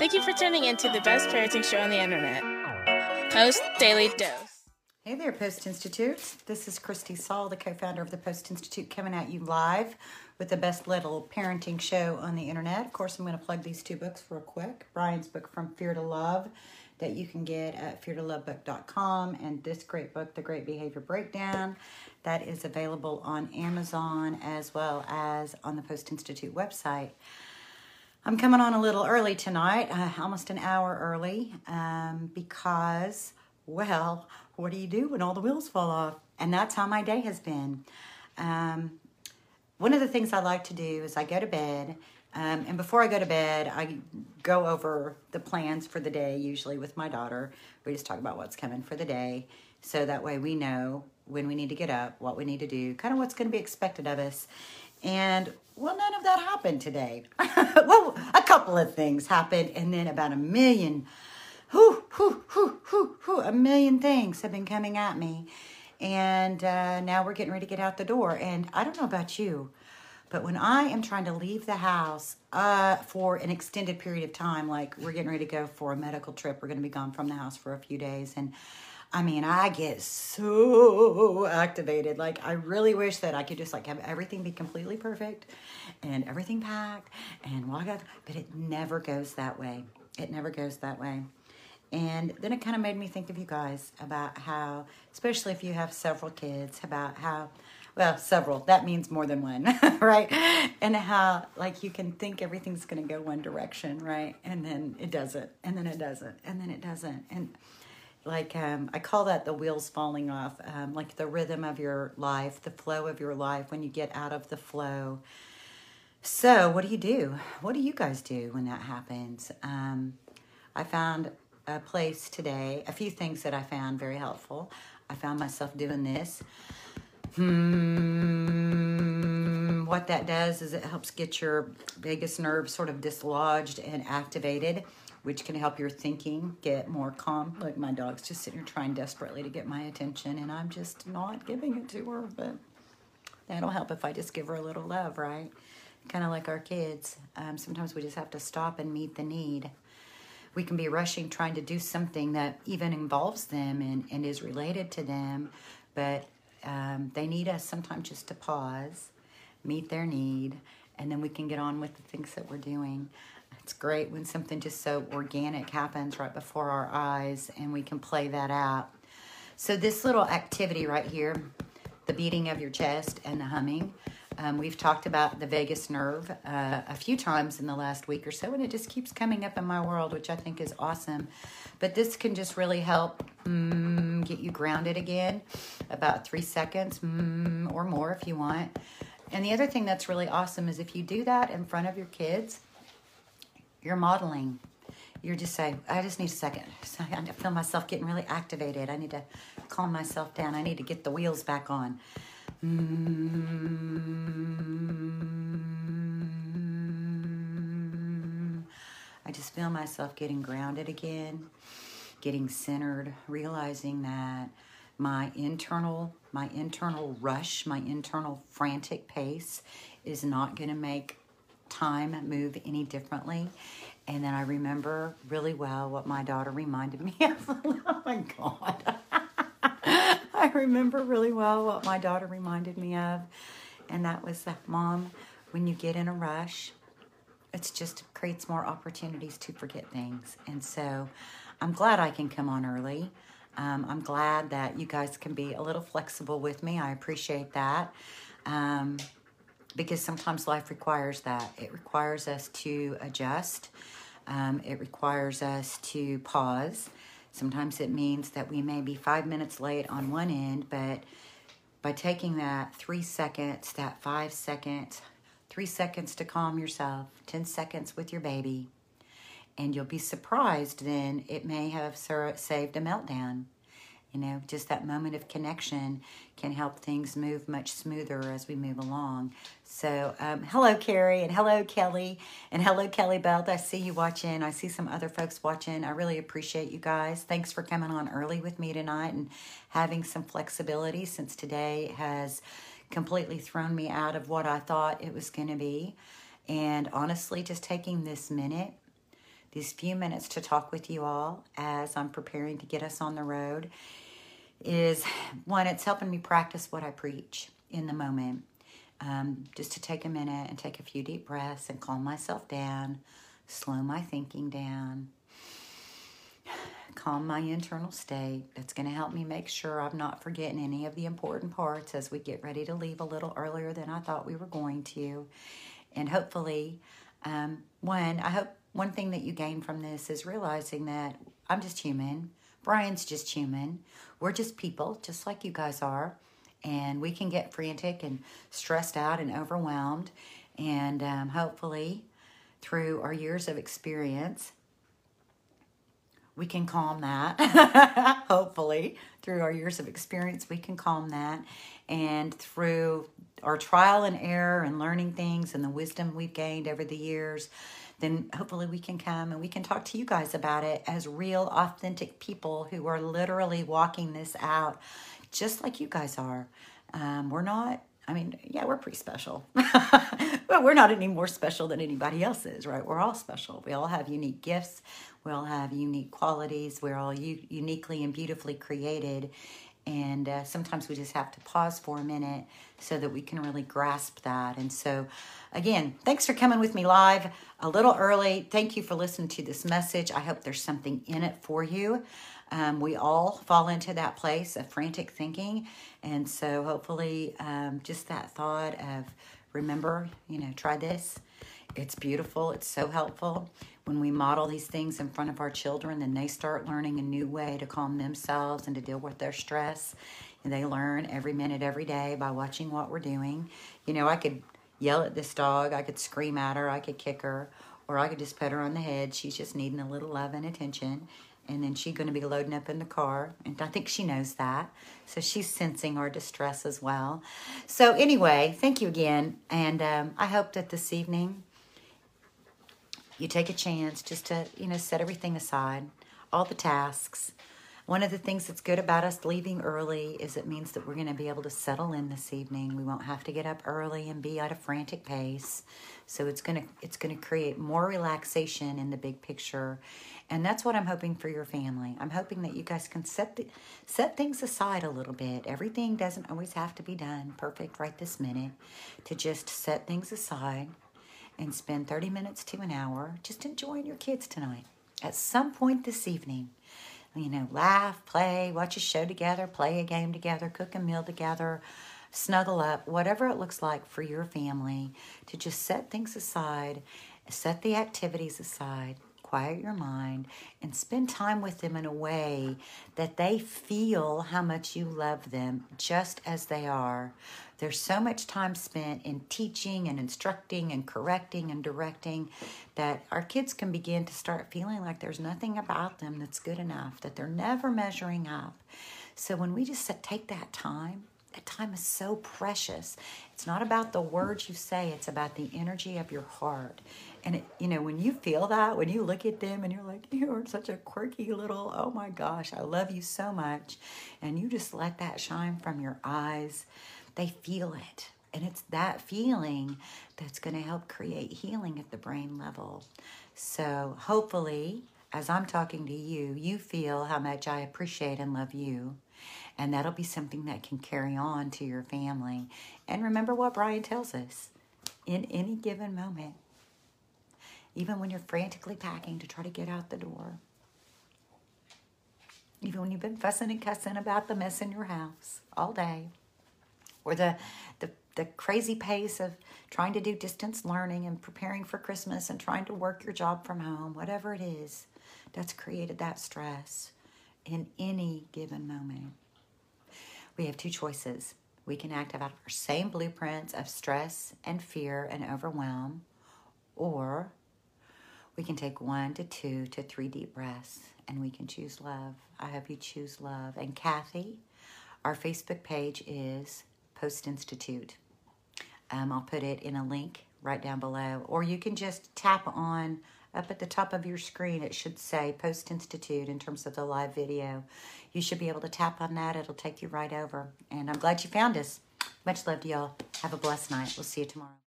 Thank you for tuning in to the best parenting show on the internet, Post Daily Dose. Hey there, Post Institute. This is Christy Saul, the co founder of the Post Institute, coming at you live with the best little parenting show on the internet. Of course, I'm going to plug these two books real quick Bryan's book, From Fear to Love, that you can get at feartolovebook.com, and this great book, The Great Behavior Breakdown, that is available on Amazon as well as on the Post Institute website. I'm coming on a little early tonight, uh, almost an hour early, um, because, well, what do you do when all the wheels fall off? And that's how my day has been. Um, one of the things I like to do is I go to bed, um, and before I go to bed, I go over the plans for the day, usually with my daughter. We just talk about what's coming for the day, so that way we know when we need to get up, what we need to do, kind of what's going to be expected of us. And well, none of that happened today. well, a couple of things happened, and then about a million, whoo, whoo, whoo, whoo, a million things have been coming at me. And uh, now we're getting ready to get out the door. And I don't know about you, but when I am trying to leave the house uh, for an extended period of time, like we're getting ready to go for a medical trip, we're going to be gone from the house for a few days, and I mean, I get so activated. Like, I really wish that I could just like have everything be completely perfect and everything packed and walk out, but it never goes that way. It never goes that way. And then it kind of made me think of you guys about how, especially if you have several kids, about how, well, several, that means more than one, right? And how, like, you can think everything's going to go one direction, right? And then it doesn't, and then it doesn't, and then it doesn't. And like um, I call that the wheels falling off, um, like the rhythm of your life, the flow of your life when you get out of the flow. So, what do you do? What do you guys do when that happens? Um, I found a place today, a few things that I found very helpful. I found myself doing this. Hmm, what that does is it helps get your vagus nerve sort of dislodged and activated which can help your thinking get more calm. Like my dog's just sitting here trying desperately to get my attention, and I'm just not giving it to her. But that'll help if I just give her a little love, right? Kind of like our kids. Um, sometimes we just have to stop and meet the need. We can be rushing trying to do something that even involves them and, and is related to them, but um, they need us sometimes just to pause, meet their need, and then we can get on with the things that we're doing. It's great when something just so organic happens right before our eyes and we can play that out. So this little activity right here, the beating of your chest and the humming, um, we've talked about the vagus nerve uh, a few times in the last week or so, and it just keeps coming up in my world, which I think is awesome. But this can just really help mm, get you grounded again, about three seconds mm, or more if you want. And the other thing that's really awesome is if you do that in front of your kids, you're modeling. You're just saying, I just need a second. I feel myself getting really activated. I need to calm myself down. I need to get the wheels back on. Mm-hmm. I just feel myself getting grounded again, getting centered, realizing that my internal my internal rush, my internal frantic pace is not going to make time move any differently. And then I remember really well what my daughter reminded me of. oh my God. I remember really well what my daughter reminded me of. And that was that, Mom, when you get in a rush, it just creates more opportunities to forget things. And so I'm glad I can come on early. Um, I'm glad that you guys can be a little flexible with me. I appreciate that. Um, because sometimes life requires that. It requires us to adjust, um, it requires us to pause. Sometimes it means that we may be five minutes late on one end, but by taking that three seconds, that five seconds, three seconds to calm yourself, 10 seconds with your baby, and you'll be surprised then it may have saved a meltdown. You know, just that moment of connection can help things move much smoother as we move along. So, um, hello, Carrie, and hello, Kelly, and hello, Kelly Belt. I see you watching. I see some other folks watching. I really appreciate you guys. Thanks for coming on early with me tonight and having some flexibility since today has completely thrown me out of what I thought it was going to be. And honestly, just taking this minute these few minutes to talk with you all as I'm preparing to get us on the road is one, it's helping me practice what I preach in the moment. Um, just to take a minute and take a few deep breaths and calm myself down, slow my thinking down, calm my internal state. That's going to help me make sure I'm not forgetting any of the important parts as we get ready to leave a little earlier than I thought we were going to. And hopefully, um, one, I hope one thing that you gain from this is realizing that I'm just human. Bryan's just human. We're just people, just like you guys are. And we can get frantic and stressed out and overwhelmed. And um, hopefully, through our years of experience, we can calm that. hopefully, through our years of experience, we can calm that. And through our trial and error and learning things and the wisdom we've gained over the years, then hopefully we can come and we can talk to you guys about it as real, authentic people who are literally walking this out just like you guys are. Um, we're not, I mean, yeah, we're pretty special, but we're not any more special than anybody else is, right? We're all special. We all have unique gifts, we all have unique qualities, we're all u- uniquely and beautifully created. And uh, sometimes we just have to pause for a minute so that we can really grasp that. And so, again, thanks for coming with me live a little early. Thank you for listening to this message. I hope there's something in it for you. Um, we all fall into that place of frantic thinking. And so, hopefully, um, just that thought of remember, you know, try this. It's beautiful, it's so helpful. When we model these things in front of our children, then they start learning a new way to calm themselves and to deal with their stress. And they learn every minute, every day by watching what we're doing. You know, I could yell at this dog, I could scream at her, I could kick her, or I could just pet her on the head. She's just needing a little love and attention. And then she's going to be loading up in the car. And I think she knows that. So she's sensing our distress as well. So, anyway, thank you again. And um, I hope that this evening you take a chance just to, you know, set everything aside, all the tasks. One of the things that's good about us leaving early is it means that we're going to be able to settle in this evening. We won't have to get up early and be at a frantic pace. So it's going to it's going to create more relaxation in the big picture. And that's what I'm hoping for your family. I'm hoping that you guys can set the, set things aside a little bit. Everything doesn't always have to be done perfect right this minute. To just set things aside and spend 30 minutes to an hour just enjoying your kids tonight. At some point this evening, you know, laugh, play, watch a show together, play a game together, cook a meal together, snuggle up, whatever it looks like for your family, to just set things aside, set the activities aside, quiet your mind, and spend time with them in a way that they feel how much you love them just as they are. There's so much time spent in teaching and instructing and correcting and directing that our kids can begin to start feeling like there's nothing about them that's good enough, that they're never measuring up. So when we just take that time, that time is so precious. It's not about the words you say, it's about the energy of your heart. And, it, you know, when you feel that, when you look at them and you're like, you're such a quirky little, oh my gosh, I love you so much. And you just let that shine from your eyes, they feel it. And it's that feeling that's going to help create healing at the brain level. So hopefully, as I'm talking to you, you feel how much I appreciate and love you. And that'll be something that can carry on to your family. And remember what Bryan tells us in any given moment, even when you're frantically packing to try to get out the door, even when you've been fussing and cussing about the mess in your house all day, or the, the, the crazy pace of trying to do distance learning and preparing for Christmas and trying to work your job from home, whatever it is that's created that stress in any given moment. We have two choices. We can act out of our same blueprints of stress and fear and overwhelm, or we can take one to two to three deep breaths and we can choose love. I hope you choose love. And Kathy, our Facebook page is Post Institute. Um, I'll put it in a link right down below, or you can just tap on up at the top of your screen. It should say Post Institute in terms of the live video. You should be able to tap on that. It'll take you right over. And I'm glad you found us. Much love to y'all. Have a blessed night. We'll see you tomorrow.